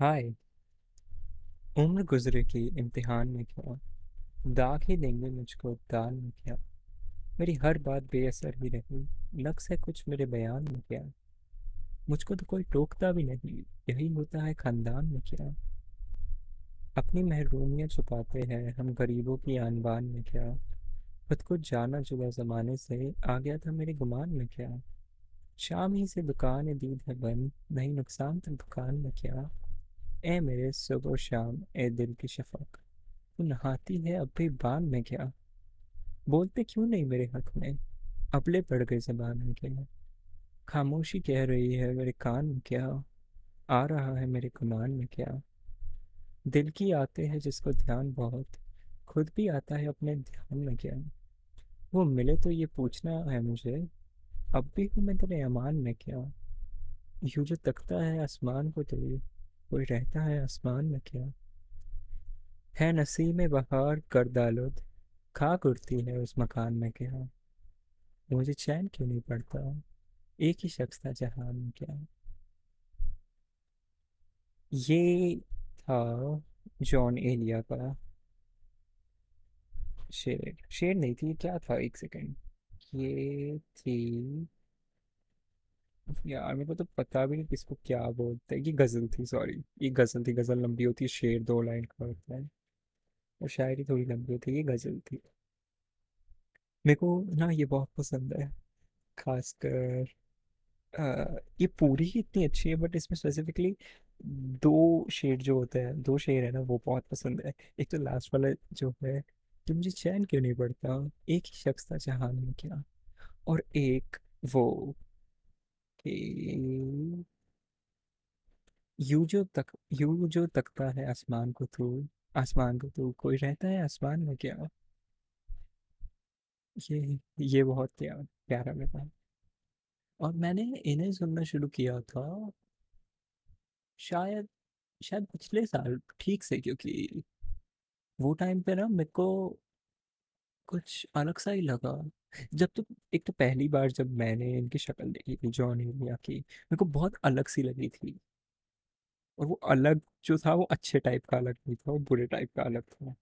हाय। उम्र गुजरे की इम्तिहान में क्या? दाग ही देंगे मुझको दान में क्या? मेरी हर बात बेअसर ही रही लक्स है कुछ मेरे बयान में क्या? मुझको तो कोई टोकता भी नहीं, यही होता है खानदान में क्या? अपनी महरूमियत छुपाते हैं, हम गरीबों की आनबान में क्या? खुद को जाना जुदा जमाने से आ गया था मेरे गुमान में क्या? शाम ही से दुकान दीद है बंद, नहीं नुकसान तो दुकान में क्या? ए मेरे सुबह शाम, ए दिल की शफक। तू नहाती है, अब भी बान में क्या? बोलते क्यों नहीं मेरे हक में? अबले पड़ गए जबान में क्या? खामोशी कह रही है, मेरे कान में क्या? आ रहा है मेरे गुमान में क्या? दिल की आते हैं जिसको ध्यान बहुत, खुद भी आता है अपने ध्यान में क्या? वो मिले तो ये पूछना है मुझे, अब भी हूँ मैं तेरे अमान में क्या? यूँ जो तकता है, आसमान को तो कोई रहता है आसमान में क्या? है नसीब में बहार कर दालुद, खाक उड़ती है उस मकान में क्या? मुझे चैन क्यों नहीं पड़ता? एक ही शख्स था जहान में क्या? ये था जॉन एलिया का शेर। शेर नहीं थी, क्या था? एक सेकंड। ये थी यार मेरे को तो पता भी नहीं किसको क्या बोलते हैं। ये गज़ल थी सॉरी ये गज़ल थी, गज़ल लंबी होती है, शेर दो लाइन का होता है। और शायरी थोड़ी लंबी होती है, ये गज़ल थी। मेरे को ना ये बहुत पसंद है, खासकर ये पूरी ही इतनी अच्छी है बट इसमें स्पेसिफिकली दो शेर जो होते हैं, दो शेर है ना, वो बहुत पसंद है। एक तो लास्ट वाला जो है कि मुझे चैन क्यों नहीं पड़ता? एक ही शख्स था जहान में क्या। और एक वो कि यू जो तक, यू जो तकता है आसमान को तू, आसमान को तू कोई रहता है आसमान में क्या? ये ये बहुत प्यारा प्यारा लगा। और मैंने इन्हें सुनना शुरू किया था, शायद शायद पिछले साल ठीक से, क्योंकि वो टाइम पे ना मेरे को कुछ अलग सा ही लगा। जब तो एक तो पहली बार जब मैंने इनकी शक्ल देखी थी जॉन एलिया की मेरे को बहुत अलग सी लगी थी। और वो अलग जो था वो अच्छे टाइप का अलग नहीं था वो बुरे टाइप का अलग था।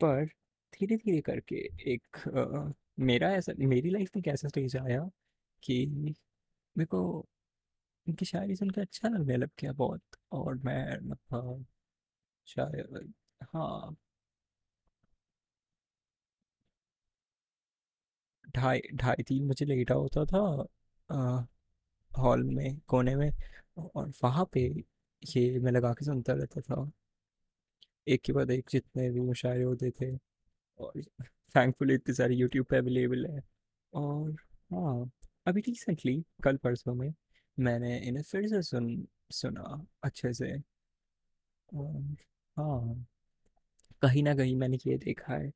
पर धीरे धीरे करके एक अ, मेरा ऐसा मेरी लाइफ में कैसा स्टेज आया कि मेरे को इनकी शायरी सुनकर अच्छा लगने लग गया बहुत। और मैं मतलब शायद हाँ ढाई ढाई तीन बजे लेटा होता था हॉल में, कोने में, और वहाँ पे ये मैं लगा के सुनता रहता था। एक के बाद एक जितने भी मुशायरे होते थे, और थैंकफुली इतनी सारी यूट्यूब पे अवेलेबल है, और हाँ अभी रिसेंटली कल परसों में, मैंने इन्हें फिर से सुन, सुना अच्छे से, और हाँ कहीं ना कहीं मैंने ये देखा है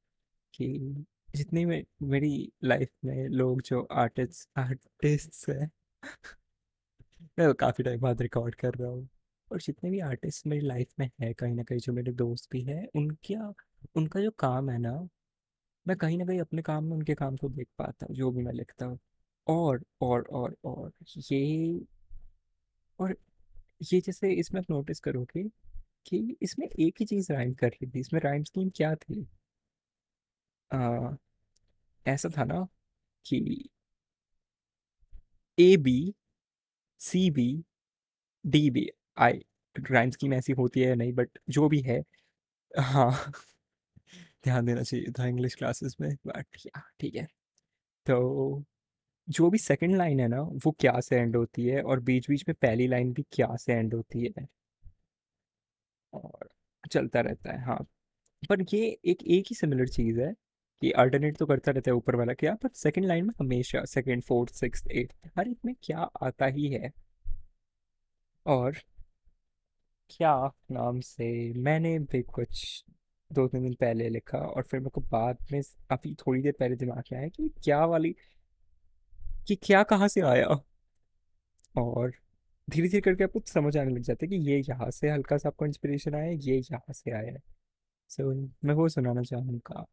कि जितनी में, मेरी लाइफ में लोग जो आर्टिस्ट आर्टिस्ट हैं, मैं काफ़ी टाइम बाद रिकॉर्ड कर रहा हूँ। और जितने भी आर्टिस्ट मेरी लाइफ में है, कहीं ना कहीं जो मेरे दोस्त भी हैं, उनका उनका जो काम है ना, मैं कहीं ना कहीं अपने काम में उनके काम को देख पाता हूँ, जो भी मैं लिखता हूँ। और और और और ये और ये जैसे इसमें आप नोटिस करोगे कि इसमें एक ही चीज़ राइम कर रही थी, इसमें राइम स्कीम क्या थी? ऐसा था ना कि A B C B D B I rhyme scheme ऐसी होती है नहीं बट जो भी है हाँ ध्यान देना चाहिए था इंग्लिश क्लासेस में बट या ठीक है। तो जो भी सेकंड लाइन है ना, वो क्या से एंड होती है और बीच बीच में पहली लाइन भी क्या से एंड होती है? और चलता रहता है हाँ। पर ये एक एक ही सिमिलर चीज़ है। कि अल्टरनेट तो करता रहता है ऊपर वाला क्या पर सेकंड लाइन में हमेशा सेकंड फोर्थ सिक्स एट हर एक में क्या आता ही है। और क्या नाम से मैंने भी कुछ दो तीन दिन पहले लिखा और फिर मेरे को बाद में अभी थोड़ी देर पहले दिमाग आया कि क्या वाली, कि क्या कहाँ से आया? और धीरे धीरे करके आपको समझ आने लग जाता है कि ये यहाँ से हल्का सा आपको इंस्पिरेशन आया, ये यहाँ से आया। है सो मैं वो सुनाना चाहूँगा।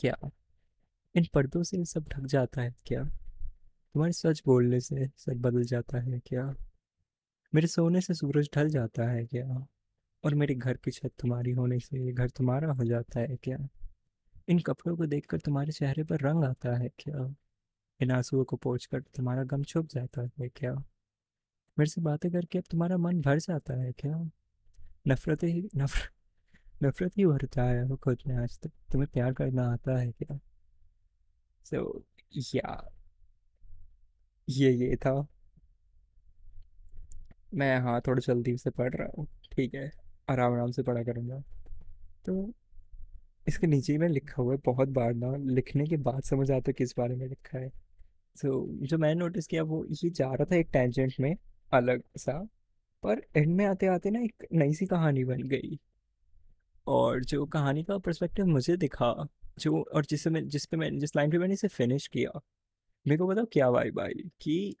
क्या? इन पर्दों से सब ढक जाता है क्या? तुम्हारे सच बोलने से सब बदल जाता है क्या? मेरे सोने से सूरज ढल जाता है क्या? और मेरे घर की छत तुम्हारी होने से घर तुम्हारा हो जाता है क्या? इन कपड़ों को देखकर तुम्हारे चेहरे पर रंग आता है क्या? इन आंसुओं को पोंछ कर तुम्हारा गम छुप जाता है क्या? मेरे से बातें करके अब तुम्हारा मन भर जाता है क्या? नफरत ही नफरत नफरत ही भरता है वो खुद में आज तक। तुम्हें प्यार करना आता है क्या? सो so, या। ये ये था। मैं हाँ थोड़ा जल्दी से पढ़ रहा हूँ। ठीक है आराम आराम से पढ़ा करूँगा। तो इसके नीचे मैं लिखा हुआ है बहुत बार ना लिखने के बाद समझ आता है किस बारे में लिखा है। सो so, जो मैंने नोटिस किया वो ये जा रहा था एक टेंजेंट में अलग सा पर एंड में आते आते ना एक नई सी कहानी बन गई। और जो कहानी का पर्सपेक्टिव मुझे दिखा, जो और जिससे मैं, जिस पे मैं जिस लाइन पे मैंने इसे फिनिश किया, मेरे को बताओ क्या वाइब आई कि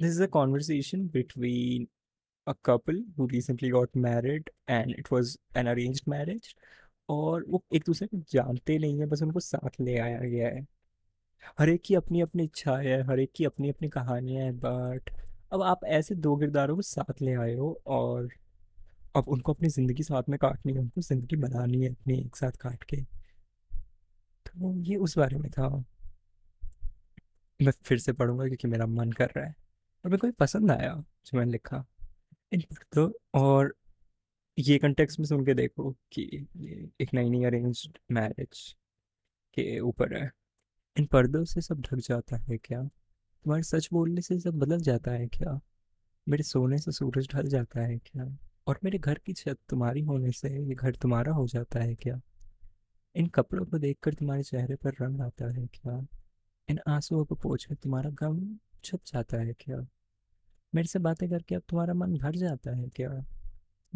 this is a conversation between a couple who recently got married and it was an arranged marriage और वो एक दूसरे को जानते नहीं है, बस उनको साथ ले आया गया है। हर एक की अपनी अपनी इच्छाएँ है, हर एक की अपनी अपनी कहानियाँ हैं बट अब आप ऐसे दो किरदारों को साथ ले आए हो और अब उनको अपनी ज़िंदगी साथ में काटनी है, उनको ज़िंदगी बनानी है अपनी एक साथ काट के। तो ये उस बारे में था। मैं फिर से पढ़ूँगा क्योंकि मेरा मन कर रहा है। और मेरे को पसंद आया जो मैंने लिखा? तो और ये कंटेक्स्ट में सुन के देखो कि एक नई नई अरेंज मैरिज के ऊपर है। इन पर्दों से सब ढक जाता है क्या? तुम्हारे सच बोलने से सब बदल जाता है क्या? मेरे सोने से सूरज ढल जाता है क्या? और मेरे घर की छत तुम्हारी होने से ये घर तुम्हारा हो जाता है क्या? इन कपड़ों को देखकर तुम्हारे चेहरे पर रंग आता है क्या? इन आंसुओं को पोंछकर तुम्हारा गम छुप जाता है क्या? मेरे से बातें करके अब तुम्हारा मन भर जाता है क्या?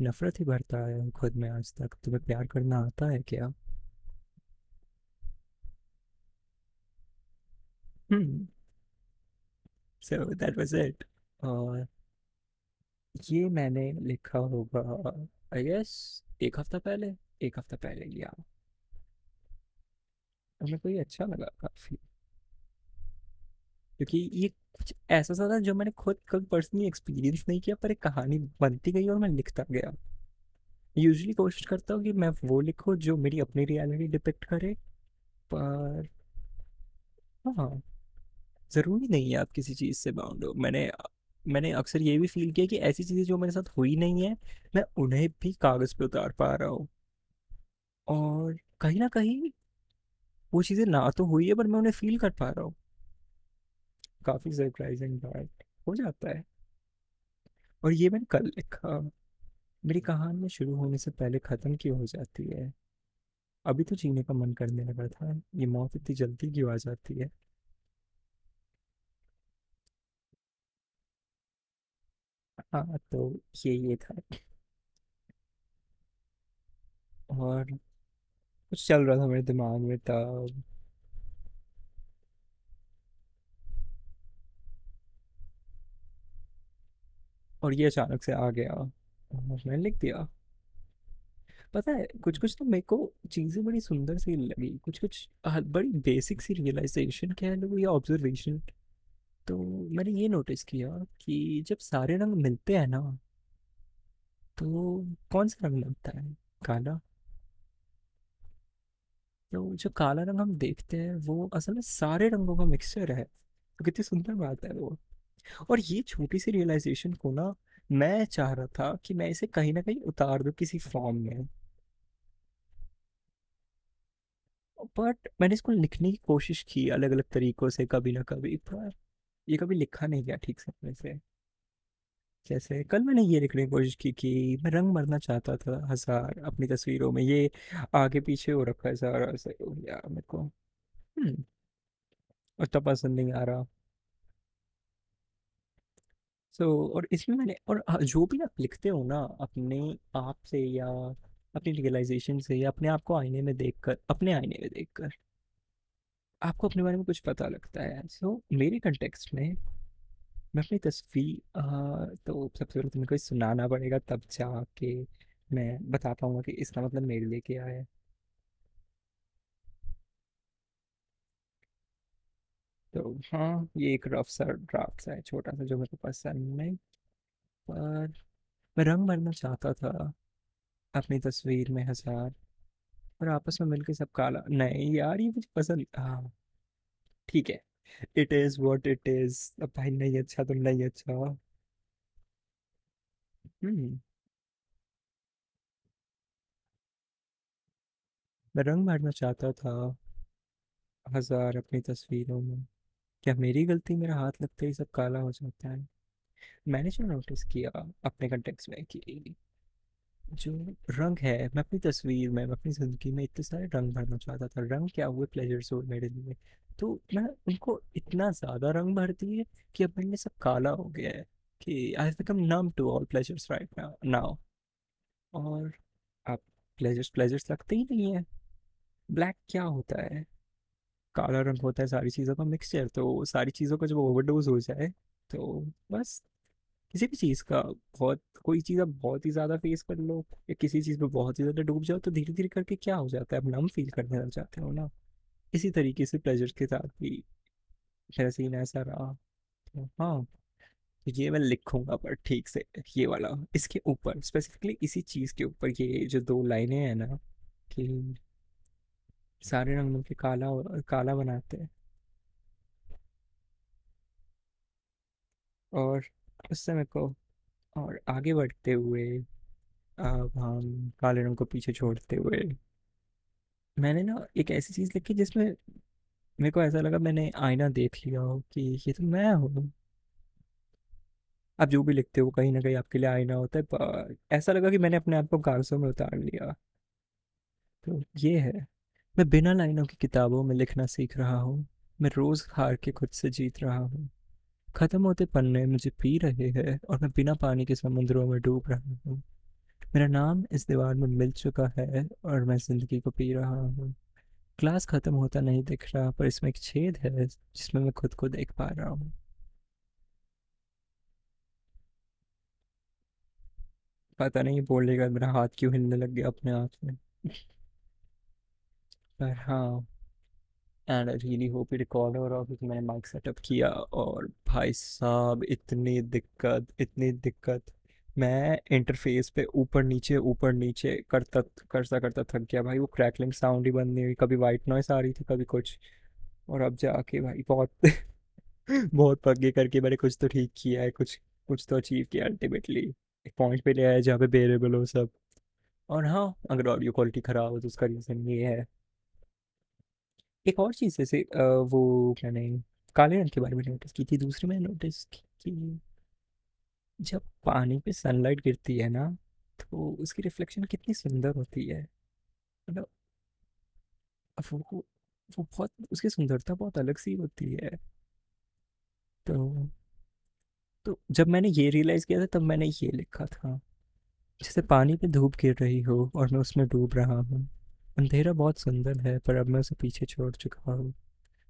नफरत ही भरता है खुद में आज तक। तुम्हें प्यार करना आता है क्या? Hmm so that was it और ये मैंने लिखा होगा आई गेस एक हफ़्ता पहले, एक हफ़्ता पहले लिया। और मेरे को ये अच्छा लगा काफ़ी। क्योंकि ये कुछ ऐसा सा था जो मैंने खुद कभी पर्सनली एक्सपीरियंस नहीं किया, पर एक कहानी बनती गई और मैं लिखता गया। यूजुअली कोशिश करता हूँ कि मैं वो लिखूँ जो मेरी अपनी रियलिटी डिपिक्ट करे, पर हाँ ज़रूरी नहीं है आप किसी चीज़ से बाउंड हो। मैंने मैंने अक्सर ये भी फील किया कि ऐसी चीज़ें जो मेरे साथ हुई नहीं है, मैं उन्हें भी कागज़ पे उतार पा रहा हूँ। और कहीं ना कहीं वो चीज़ें ना तो हुई है, पर मैं उन्हें फील कर पा रहा हूँ। काफ़ी सरप्राइजिंग बात, हो जाता है। और ये मैंने कल लिखा, मेरी कहानी शुरू होने से पहले ख़त्म क्यों हो जाती है? अभी तो जीने का मन करने लगा था, ये मौत इतनी जल्दी क्यों आ जाती है? हाँ तो ये ये था। और कुछ चल रहा था मेरे दिमाग में तब। और ये अचानक से आ गया, और मैंने लिख दिया। पता है कुछ कुछ तो मेरे को चीज़ें बड़ी सुंदर सी लगी। कुछ कुछ बड़ी बेसिक सी रियलाइजेशन कह लो या ऑब्जर्वेशन तो मैंने ये नोटिस किया कि जब सारे रंग मिलते हैं ना तो कौन सा रंग बनता है? काला? तो जो काला रंग हम देखते हैं, वो असल में सारे रंगों का मिक्सचर है। तो कितनी सुंदर बात है वो। और ये छोटी सी रियलाइजेशन को ना, मैं चाह रहा था कि मैं इसे कहीं ना कहीं उतार दूँ किसी फॉर्म में। बट मैंने इसको लिखने की कोशिश की अलग अलग तरीकों से कभी ना कभी, पर ये कभी लिखा नहीं गया ठीक से अपने से। जैसे कल मैंने ये लिखने की कोशिश की कि मैं रंग मरना चाहता था हज़ार अपनी तस्वीरों में ये आगे पीछे हो रखा है सारा ऐसे हो गया मेरे को। हम्म उतना पसंद नहीं आ रहा। सो so, और इसमें मैंने और जो भी आप लिखते हो ना अपने आप से या अपनी रियलाइजेशन से या अपने आप को आईने में देखकर अपने आईने में देखकर आपको अपने बारे में कुछ पता लगता है। सो so, मेरे कंटेक्स्ट में मैं अपनी तस्वीर तो सबसे पहले तो मेरे को सुनाना पड़ेगा तब जाके मैं बता पाऊँगा कि इसका मतलब मेरे लिए क्या है। तो हाँ ये एक रफ सा ड्राफ्ट सा है छोटा सा जो मेरे को पसंद नहीं पर मैं रंग भरना चाहता था अपनी तस्वीर में हज़ार। और आपस में मिलके सब काला नहीं यार, ये मुझे पसंद हाँ। ठीक है। It is what it is अब भाई नहीं अच्छा तो नहीं अच्छा। हम्म। मैं रंग भरना चाहता था। हज़ार अपनी तस्वीरों में। क्या मेरी गलती मेरा हाथ लगते ही सब काला हो जाता है? मैंने जो नोटिस किया अपने कंटेक्स में कि जो रंग है, मैं अपनी तस्वीर में, मैं अपनी ज़िंदगी में इतने सारे रंग भरना चाहता था। रंग क्या हुए? प्लेजर्स हुए मेरे लिए। तो मैं उनको इतना ज़्यादा रंग भर दिए कि अब मेरे सब काला हो गया है कि I become numb to all pleasures right now और अब प्लेजर्स प्लेजर्स लगते ही नहीं है। ब्लैक क्या होता है? काला रंग होता है, सारी चीज़ों का मिक्सचर तो सारी चीज़ों का जब ओवरडोज हो जाए तो बस किसी भी चीज़ का, बहुत, कोई चीज़ आप बहुत ही ज़्यादा फेस कर लो या किसी चीज़ में बहुत ही ज़्यादा डूब जाओ तो धीरे धीरे करके क्या हो जाता है? आप नम फील करने लग जाते हो ना। इसी तरीके से प्लेजर के साथ भी मेरा सीन ऐसा रहा। तो हाँ ये मैं लिखूँगा पर ठीक से ये वाला, इसके ऊपर स्पेसिफिकली इसी चीज़ के ऊपर, ये जो दो लाइनें हैं ना कि सारे रंग मिलके काला काला बनाते हैं। और उससे मेरे को और आगे बढ़ते हुए, अब हम काले रंग को पीछे छोड़ते हुए, मैंने ना एक ऐसी चीज़ लिखी जिसमें मेरे को ऐसा लगा मैंने आईना देख लिया हो कि ये तो मैं हूँ। आप जो भी लिखते हो, कहीं ना कहीं आपके लिए आईना होता है, पर ऐसा लगा कि मैंने अपने आप को कागजों में उतार लिया। तो ये है, मैं बिना लाइनों की किताबों में लिखना सीख रहा हूँ, मैं रोज हार के खुद से जीत रहा हूँ। खत्म होते पन्ने मुझे पी रहे हैं और मैं बिना पानी के समुद्रों में डूब रहा हूँ। मेरा नाम इस दीवार में मिल चुका है और मैं ज़िंदगी को पी रहा हूँ। क्लास खत्म होता नहीं दिख रहा, पर इसमें एक छेद है जिसमें मैं खुद को देख पा रहा हूँ। पता नहीं बोलेगा, मेरा हाथ क्यों हिलने लग गया अपने आप में। पर हाँ। And I really hope it record हो रहा क्योंकि मैंने माइक सेटअप किया और भाई साहब इतनी दिक्कत इतनी दिक्कत। मैं इंटरफेस पे ऊपर नीचे ऊपर नीचे करता करता करता थक गया भाई। वो क्रैकलिंग साउंड ही बंद नहीं हुई। कभी वाइट नॉइस आ रही थी, कभी कुछ। और अब जाके भाई बहुत बहुत पगे करके। मैंने कुछ तो ठीक किया है, कुछ कुछ तो अचीव किया अल्टीमेटली एक पॉइंट पे ले आया जहाँ पे बेरेबल हो सब। और हाँ अगर ऑडियो क्वालिटी खराब हो तो उसका रीज़न ये है। एक और चीज़, जैसे वो मैंने काले रंग के बारे में नोटिस की थी, दूसरी मैंने नोटिस की कि जब पानी पे सनलाइट गिरती है ना तो उसकी रिफ्लेक्शन कितनी सुंदर होती है। मतलब वो वो बहुत, उसकी सुंदरता बहुत अलग सी होती है। तो तो जब मैंने ये रियलाइज़ किया था, तब मैंने ये लिखा था, जैसे पानी पे धूप गिर रही हो और मैं उसमें डूब रहा हूँ। अंधेरा बहुत सुंदर है, पर अब मैं उसे पीछे छोड़ चुका हूँ।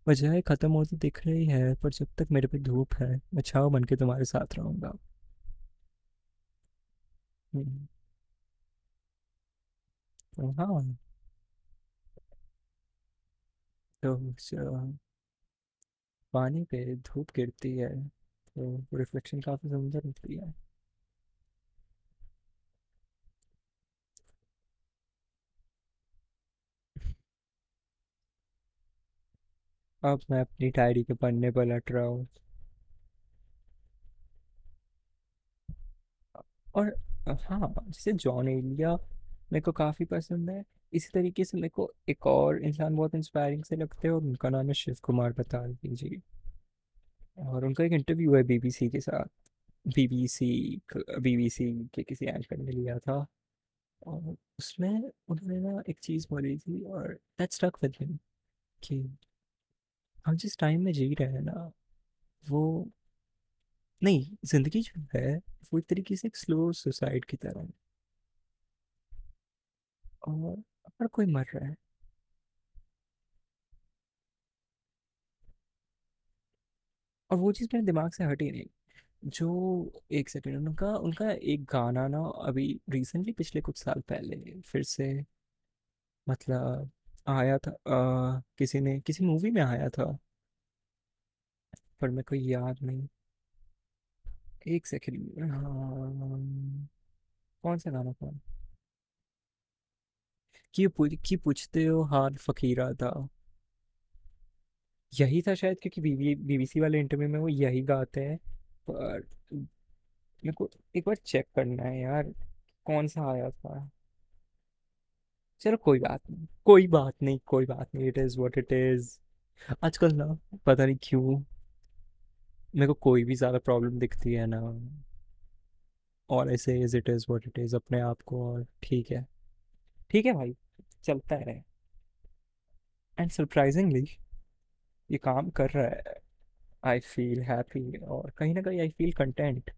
वजह खत्म होती दिख रही है, पर जब तक मेरे पे धूप है, मैं छाँव बन के तुम्हारे साथ रहूँगा। तो हाँ। तो पानी पे धूप गिरती है तो रिफ्लेक्शन काफ़ी सुंदर होती है। अब मैं अपनी डायरी के पन्ने पर लट रहा हूँ। और हाँ जैसे जॉन एलिया मेरे को काफ़ी पसंद है। इसी तरीके से मेरे को एक और इंसान बहुत इंस्पायरिंग से लगते हैं और उनका नाम है शिव कुमार बटाल्वी जी। और उनका एक इंटरव्यू है बीबीसी के साथ। बीबीसी बीबीसी के किसी एंकर ने लिया था। और उसमें उन्होंने ना एक चीज़ बोली थी और दैट स्टक विद मी कि हम जिस टाइम में जी रहे हैं ना, वो नहीं, ज़िंदगी जो है, वो एक तरीके से एक स्लो सुसाइड की तरह है। और हर कोई मर रहा है और वो चीज़ मेरे दिमाग से हटी नहीं, जो एक सेकेंड, उनका उनका एक गाना ना अभी रिसेंटली पिछले कुछ साल पहले फिर से मतलब आया था अ, किसी ने किसी मूवी में आया था पर मेरे को याद नहीं। एक सेकंड हाँ कौन सा गाना था? कि पूछ कि पूछते हो हाल फकीरा था यही था शायद क्योंकि बीबी बीबीसी वाले इंटरव्यू में वो यही गाते हैं पर मेरे को एक बार चेक करना है यार कौन सा आया था? चलो कोई बात नहीं, कोई बात नहीं, कोई बात नहीं it is what it is आजकल ना, पता नहीं क्यों, मेरे को कोई भी ज़्यादा प्रॉब्लम दिखती है ना। और ऐसे is it is what it is अपने आप को और, ठीक है। ठीक है भाई, चलता है। एंड सरप्राइजिंगली ये काम कर रहा है। आई फील हैप्पी और कहीं ना कहीं आई फील कंटेंट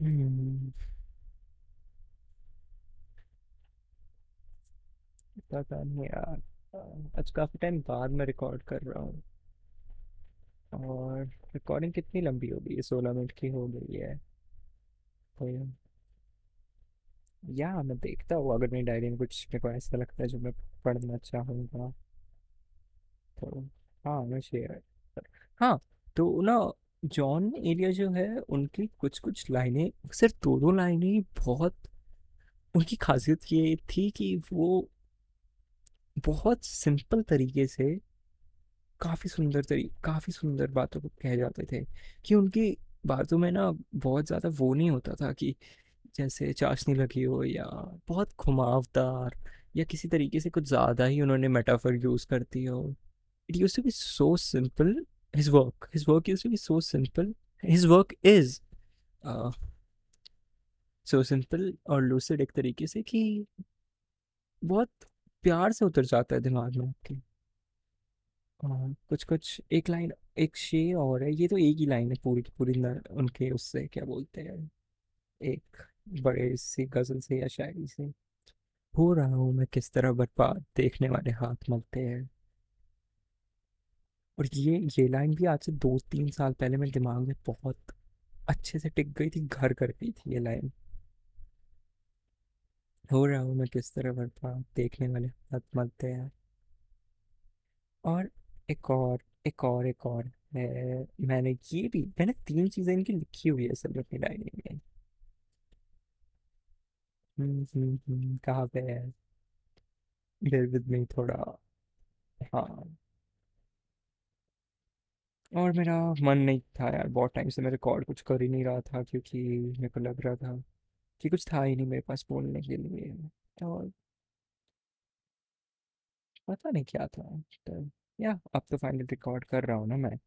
हम्म, पता नहीं यार। आज काफ़ी टाइम बाद मैं रिकॉर्ड कर रहा हूँ। और रिकॉर्डिंग कितनी लंबी हो गई है? सोलह मिनट की हो गई है। तो या मैं देखता हूँ। अगर मेरी डायरी में कुछ मेरे को ऐसा लगता है जो मैं पढ़ना चाहूँगा तो हाँ मैं शेयर हाँ। तो ना जॉन एलिया जो है, उनकी कुछ कुछ लाइनें, सिर्फ़ दो दो लाइनें बहुत, उनकी खासियत ये थी कि वो बहुत सिंपल तरीके से काफ़ी सुंदर तरी, काफ़ी सुंदर बातों को कह जाते थे कि उनकी बातों में ना बहुत ज़्यादा वो नहीं होता था कि जैसे चाशनी लगी हो या बहुत घुमावदार या किसी तरीके से कुछ ज़्यादा ही उन्होंने मेटाफर यूज़ कर दी हो it used to be so simple his work his work used to be so simple his work is so simple और लूसिड एक तरीके से कि बहुत प्यार से उतर जाता है दिमाग में आपके। और कुछ कुछ एक लाइन एक शेर और है ये तो एक ही लाइन है पूरी की पूरी न, उनके उससे क्या बोलते हैं? एक बड़े सी गज़ल से या शायरी से। हो रहा हूँ मैं किस तरह बर्बाद देखने वाले हाथ मलते हैं। और ये ये लाइन भी आज से दो तीन साल पहले मेरे दिमाग में बहुत अच्छे से टिक गई थी घर कर गई थी ये लाइन। हो रहा हूँ मैं किस तरह बर्बाद देखने वाले हाथ मलते हैं। और एक और एक और एक और है मैंने ये भी मैंने तीन चीज़ें इनकी लिखी हुई है सब अपनी डायरी में। हम्म हम्म हम्म, कहाँ पे है? बेर विद मी थोड़ा। हाँ। और मेरा मन नहीं था यार बहुत टाइम से मैं रिकॉर्ड कुछ कर ही नहीं रहा था क्योंकि मेरे को लग रहा था कि कुछ था ही नहीं मेरे पास बोलने के लिए और पता नहीं क्या था तो या अब तो फाइनल रिकॉर्ड कर रहा हूँ ना मैं।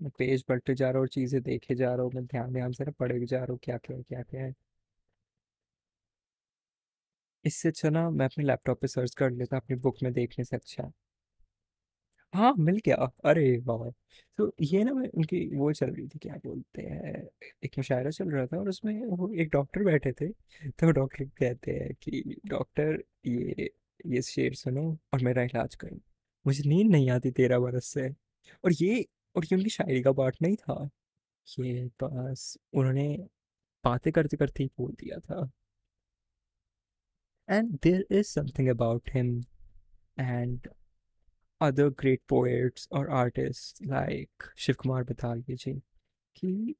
मैं पेज पलटे जा रहा हूँ, चीज़ें देखे जा रहा हूँ मैं ध्यान ध्यान से ना पढ़े भी जा रहा हूँ, क्या क्या क्या क्या है। इससे अच्छा ना मैं अपने लैपटॉप पे सर्च कर लेता, अपनी बुक में देखने से अच्छा। हाँ मिल गया। अरे वाह! तो ये ना मैं उनकी वो चल रही थी, क्या बोलते हैं, एक मुशायरा चल रहा था और उसमें वो एक डॉक्टर बैठे थे। तो डॉक्टर कहते हैं कि, डॉक्टर, ये ये शेर सुनो और मेरा इलाज करो। मुझे नींद नहीं आती तेरह बरस से। और ये और ये उनकी शायरी का पार्ट नहीं था। ये बस उन्होंने बातें करते करते ही बोल दिया था। And there is something about him and other great poets or artists like Shiv Kumar Batalvi ji कि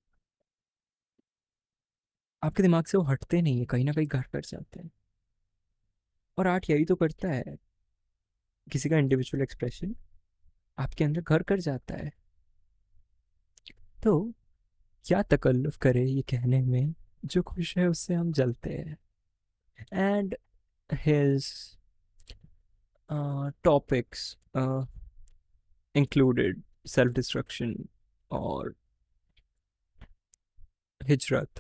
आपके दिमाग से वो हटते नहीं है, कहीं ना कहीं घर कर जाते हैं। और आर्ट यही तो करता है, किसी का इंडिविजुअल एक्सप्रेशन आपके अंदर घर कर जाता है। तो क्या तकल्लुफ करे ये कहने में, जो खुश है उससे हम जलते हैं। And his topics included self destruction और हिजरत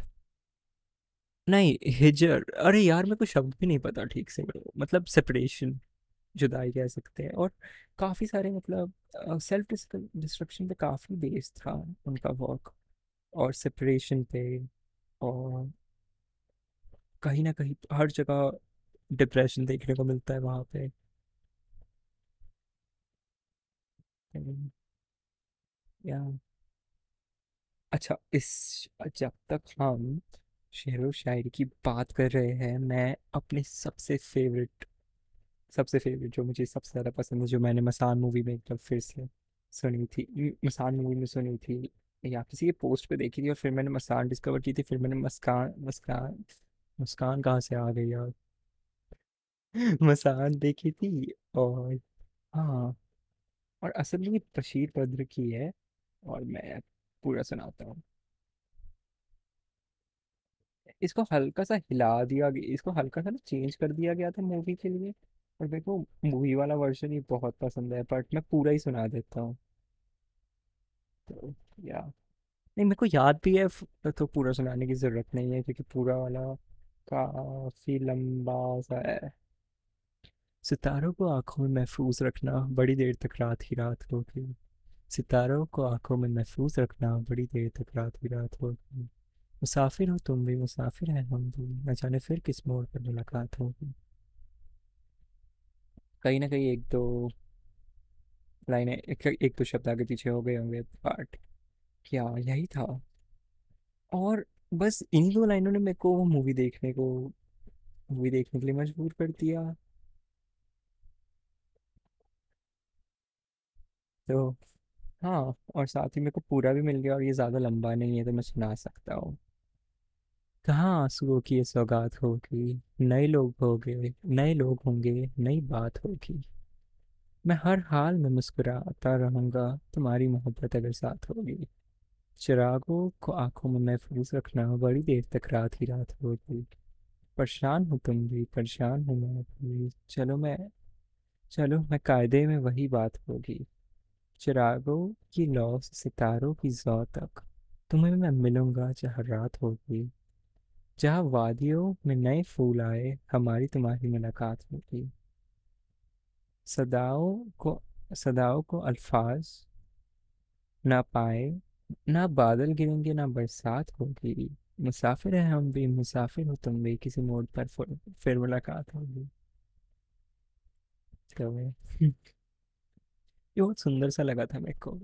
नहीं हिजर अरे यार, मेरे को शब्द भी नहीं पता ठीक से, मेरे को मतलब सेपरेशन जुदाई कह सकते हैं और काफ़ी सारे मतलब सेल्फ डिस्ट्रक्शन पे काफ़ी बेस्ड था उनका वर्क और सेपरेशन पे और कहीं ना कहीं हर जगह डिप्रेशन देखने को मिलता है वहाँ पे। हम्म, या। अच्छा इस जब तक हम शेर व शायरी की बात कर रहे हैं मैं अपने सबसे फेवरेट सबसे फेवरेट जो मुझे सबसे ज़्यादा पसंद है जो मैंने मसान मूवी में एक बार फिर से सुनी थी मसान मूवी में सुनी थी या किसी के पोस्ट पे देखी थी और फिर मैंने मसान डिस्कवर की थी फिर मैंने मस्कान मस्कान मुस्कान कहाँ से आ गई यार? मसान देखी थी और हाँ और असल में बशीर बद्र की है और मैं पूरा सुनाता हूँ। इसको हल्का सा हिला दिया गया इसको हल्का सा ना चेंज कर दिया गया था मूवी के लिए। और मेरे को मूवी वाला वर्जन ही बहुत पसंद है, बट मैं पूरा ही सुना देता हूँ। तो या। नहीं, मेरे को याद भी है तो पूरा सुनाने की ज़रूरत नहीं है क्योंकि पूरा वाला काफ़ी लंबा सा है। सितारों को आँखों में महफूज रखना बड़ी देर तक रात ही रात होगी। सितारों को आँखों में महफूज रखना बड़ी देर तक रात ही रात होगी। मुसाफिर हो तुम भी मुसाफिर है हम भी। न जाने फिर किस मोड़ पर मुलाकात होगी। कहीं ना कहीं एक दो लाइनें एक, एक दो शब्द आगे पीछे हो गए होंगे पार्ट। क्या यही था? और बस इन्हीं दो लाइनों ने मेरे को मूवी देखने को मूवी देखने के लिए मजबूर कर दिया। तो हाँ और साथ ही मेरे को पूरा भी मिल गया और ये ज़्यादा लंबा नहीं है तो मैं सुना सकता हूँ। कहाँ आंसुओं की ये सौगात होगी? नए लोग होंगे नए लोग होंगे, नई बात होगी। मैं हर हाल में मुस्कुराता रहूँगा, तुम्हारी मोहब्बत अगर साथ होगी। चिरागों को आँखों में महफूज रखना बड़ी देर तक रात ही रात होगी। परेशान हो तुम भी, परेशान हूँ मैं भी। चलो मैं चलो मैं कायदे में वही बात होगी। चिरागों की लौ से सितारों की जौ तक तुम्हें मैं मिलूँगा जहाँ रात होगी, जहाँ वादियों में नए फूल आए, हमारी तुम्हारी मुलाकात होगी। सदाओं को सदाओं को अल्फाज, ना पाए, ना बादल गिरेंगे, ना बरसात होगी। मुसाफिर है हम भी, मुसाफिर हो तुम भी, किसी मोड़ पर फिर मुलाकात होगी। तो ये बहुत सुंदर सा लगा था मेरे को।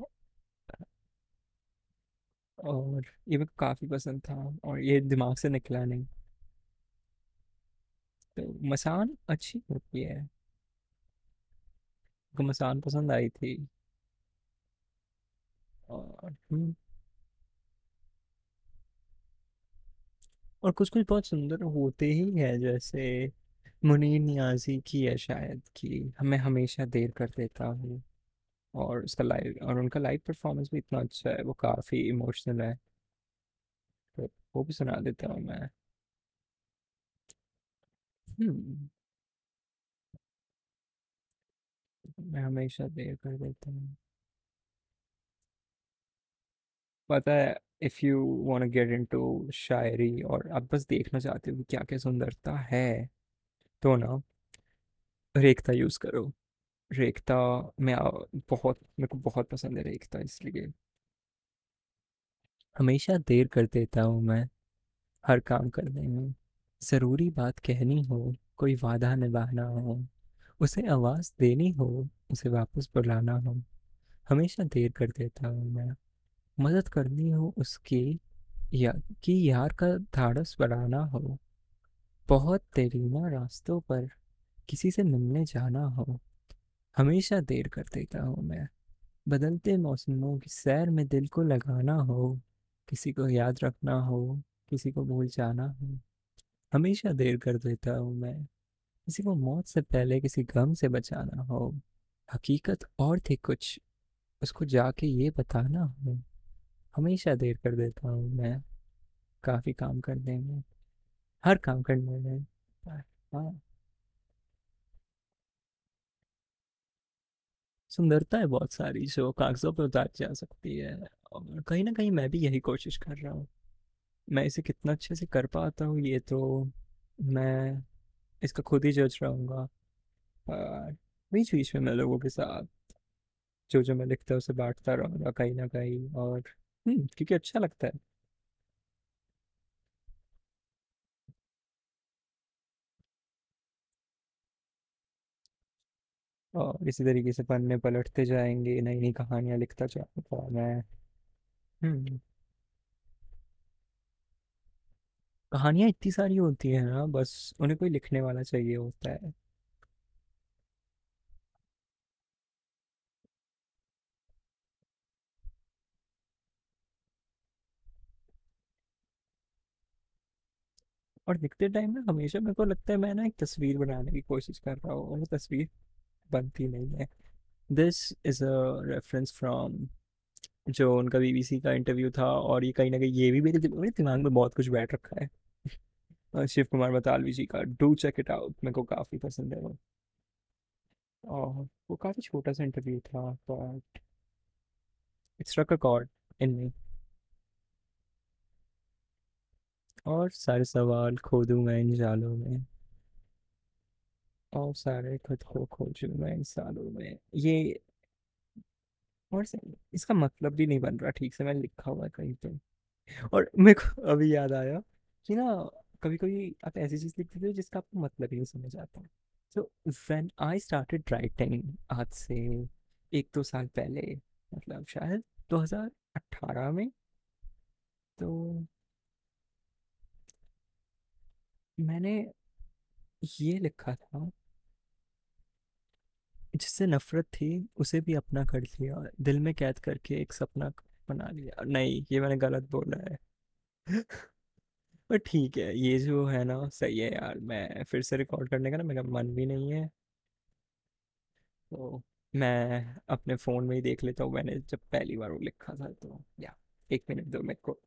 और ये मेरे को काफ़ी पसंद था और ये दिमाग से निकला नहीं। तो मसान अच्छी होती है। को मसान पसंद आई थी। और हम्म, और कुछ कुछ बहुत सुंदर होते ही है जैसे मुनीर नियाजी की है शायद कि हमें हमेशा देर कर देता हूँ। और उसका लाइव और उनका लाइव परफॉर्मेंस भी इतना अच्छा है, वो काफ़ी इमोशनल है। तो वो भी सुना देता हूँ मैं। हम्म। मैं हमेशा देर कर देता हूँ। पता है if you want get into शायरी और आप बस देखना चाहते हो कि क्या क्या सुंदरता है तो ना, रेखता यूज़ करो। रेखता मैं बहुत, मेरे को बहुत पसंद है रेखता इसलिए। हमेशा देर कर देता हूँ मैं, हर काम करने में। ज़रूरी बात कहनी हो, कोई वादा निभाना हो, उसे आवाज़ देनी हो, उसे वापस बुलाना हो, हमेशा देर कर देता हूँ मैं। मदद करनी हो उसकी, या, कि यार का धाड़स बढ़ाना हो, बहुत देरीना रास्तों पर किसी से मिलने जाना हो हमेशा देर कर देता हूँ मैं। बदलते मौसमों की सैर में दिल को लगाना हो, किसी को याद रखना हो, किसी को भूल जाना हो, हमेशा देर कर देता हूँ मैं। किसी को मौत से पहले किसी गम से बचाना हो, हकीकत और थी कुछ, उसको जाके ये बताना हो, हमेशा देर कर देता हूँ मैं। काफ़ी काम करने में, हर काम करने में हाँ। सुंदरता है बहुत सारी, जो कागजों पर उतारी जा सकती है। और कहीं ना कहीं मैं भी यही कोशिश कर रहा हूँ। मैं इसे कितना अच्छे से कर पाता हूँ, ये तो मैं इसका खुद ही जज रहूँगा। बीच बीच में मैं लोगों के साथ जो जो मैं लिखता हूँ, उसे बांटता रहूँगा कहीं ना कहीं। और हम्म क्योंकि अच्छा लगता है। और इसी तरीके से पन्ने पलटते जाएँगे नई नई कहानियाँ लिखता जाऊँगा मैं हम्म। कहानियाँ इतनी सारी होती है ना, बस उन्हें कोई लिखने वाला चाहिए होता है। और लिखते टाइम ना, हमेशा मेरे को लगता है मैं ना एक तस्वीर बनाने की कोशिश कर रहा हूँ, वो तस्वीर बनती नहीं है। This is a reference from जो उनका बीबीसी का इंटरव्यू था और ये कहीं ना कहीं ये भी मेरे मेरे दिमाग में बहुत कुछ बैठ रखा है। शिव कुमार बटालवी जी का डू चेक इट आउट मेरे को काफ़ी पसंद है वो। और वो काफ़ी छोटा सा इंटरव्यू था but it struck a in me और सारे सवाल खो मैं इन जालों में। और सारे खुद को खोजूं मैं इन सालों में ये और से, इसका मतलब भी नहीं बन रहा ठीक से मैंने लिखा हुआ है कहीं पे। और मेरे को अभी याद आया कि ना कभी कभी आप ऐसी चीज़ लिख देते हो जिसका आपको मतलब ही नहीं समझ आता। तो व्हेन आई स्टार्टेड राइटिंग आज से एक दो साल पहले मतलब शायद 2018 में तो मैंने ये लिखा था जिससे नफरत थी, उसे भी अपना कर लिया। दिल में कैद करके एक सपना बना लिया। नहीं, ये मैंने गलत बोला है। पर ठीक है, ये जो है ना, सही है यार। मैं फिर से रिकॉर्ड करने का ना मेरा मन भी नहीं है। तो मैं अपने फ़ोन में ही देख लेता हूँ। मैंने जब पहली बार वो लिखा था तो या, एक मिनट दो मेरे को।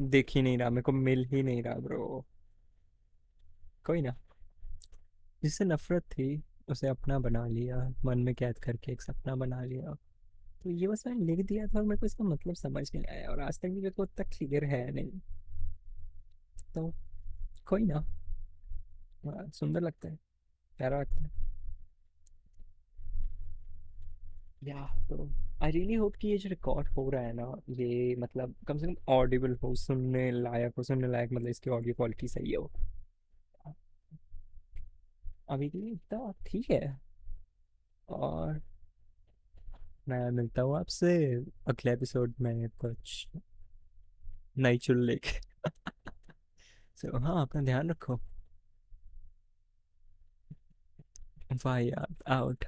दिख ही नहीं रहा मेरे को मिल ही नहीं रहा ब्रो कोई ना। जिससे नफरत थी उसे अपना बना लिया मन में कैद करके एक सपना बना लिया। तो ये बस मैंने लिख दिया था और मेरे को इसका मतलब समझ नहीं आया और आज तक भी मेरे को उतना क्लियर है नहीं। तो कोई ना। हाँ, सुंदर लगता है। या तो आई रियली होप कि ये जो रिकॉर्ड हो रहा है ना, ये मतलब कम से कम ऑडिबल हो, सुनने लायक हो, सुनने लायक मतलब इसकी ऑडियो क्वालिटी सही हो। अभी के लिए इतना ठीक है। और मैं मिलता हूँ आपसे अगले एपिसोड में कुछ नई चुल लेके सो हाँ अपना ध्यान रखो। Bye out